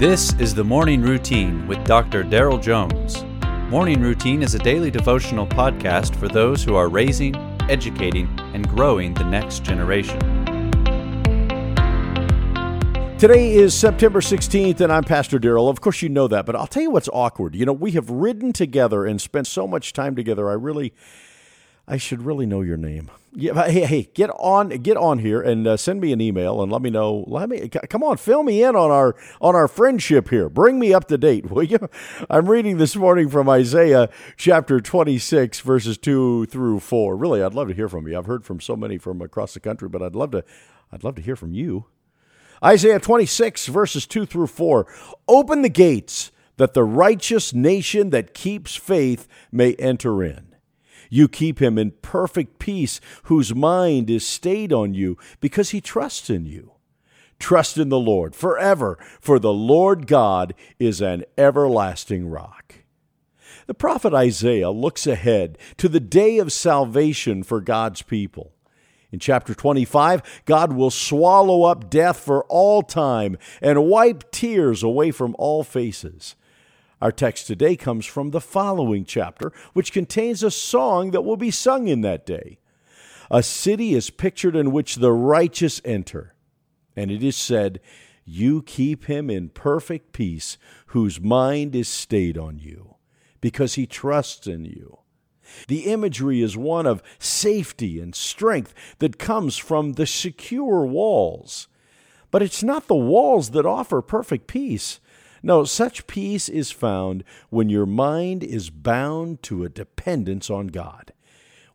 This is the Morning Routine with Dr. Daryl Jones. Morning Routine is a daily devotional podcast for those who are raising, educating, and growing the next generation. Today is September 16th, and I'm Pastor Daryl. Of course, you know that, but I'll tell you what's awkward. You know, we have ridden together and spent so much time together. I really, I should really know your name. Yeah, hey, hey, get on, get on here and uh, send me an email and let me know. Let me come on, fill me in on our on our friendship here. Bring me up to date, will you? I'm reading this morning from Isaiah chapter 26, verses two through four. Really, I'd love to hear from you. I've heard from so many from across the country, but I'd love to, I'd love to hear from you. Isaiah 26, verses 2 through 4. Open the gates that the righteous nation that keeps faith may enter in. You keep him in perfect peace, whose mind is stayed on you, because he trusts in you. Trust in the Lord forever, for the Lord God is an everlasting rock. The prophet Isaiah looks ahead to the day of salvation for God's people. In chapter 25, God will swallow up death for all time and wipe tears away from all faces. Our text today comes from the following chapter, which contains a song that will be sung in that day. A city is pictured in which the righteous enter, and it is said, You keep him in perfect peace, whose mind is stayed on you, because he trusts in you. The imagery is one of safety and strength that comes from the secure walls. But it's not the walls that offer perfect peace. No, such peace is found when your mind is bound to a dependence on God,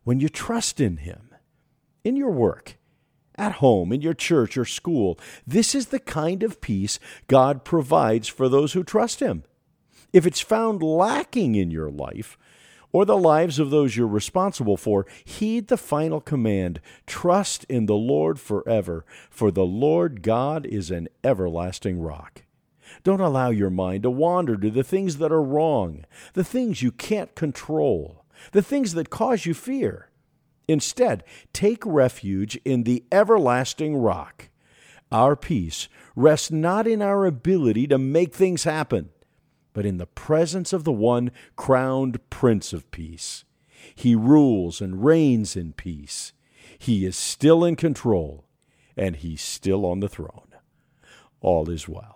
when you trust in Him, in your work, at home, in your church or school. This is the kind of peace God provides for those who trust Him. If it's found lacking in your life, or the lives of those you're responsible for, heed the final command trust in the Lord forever, for the Lord God is an everlasting rock. Don't allow your mind to wander to the things that are wrong, the things you can't control, the things that cause you fear. Instead, take refuge in the everlasting rock. Our peace rests not in our ability to make things happen, but in the presence of the one crowned Prince of Peace. He rules and reigns in peace. He is still in control, and he's still on the throne. All is well.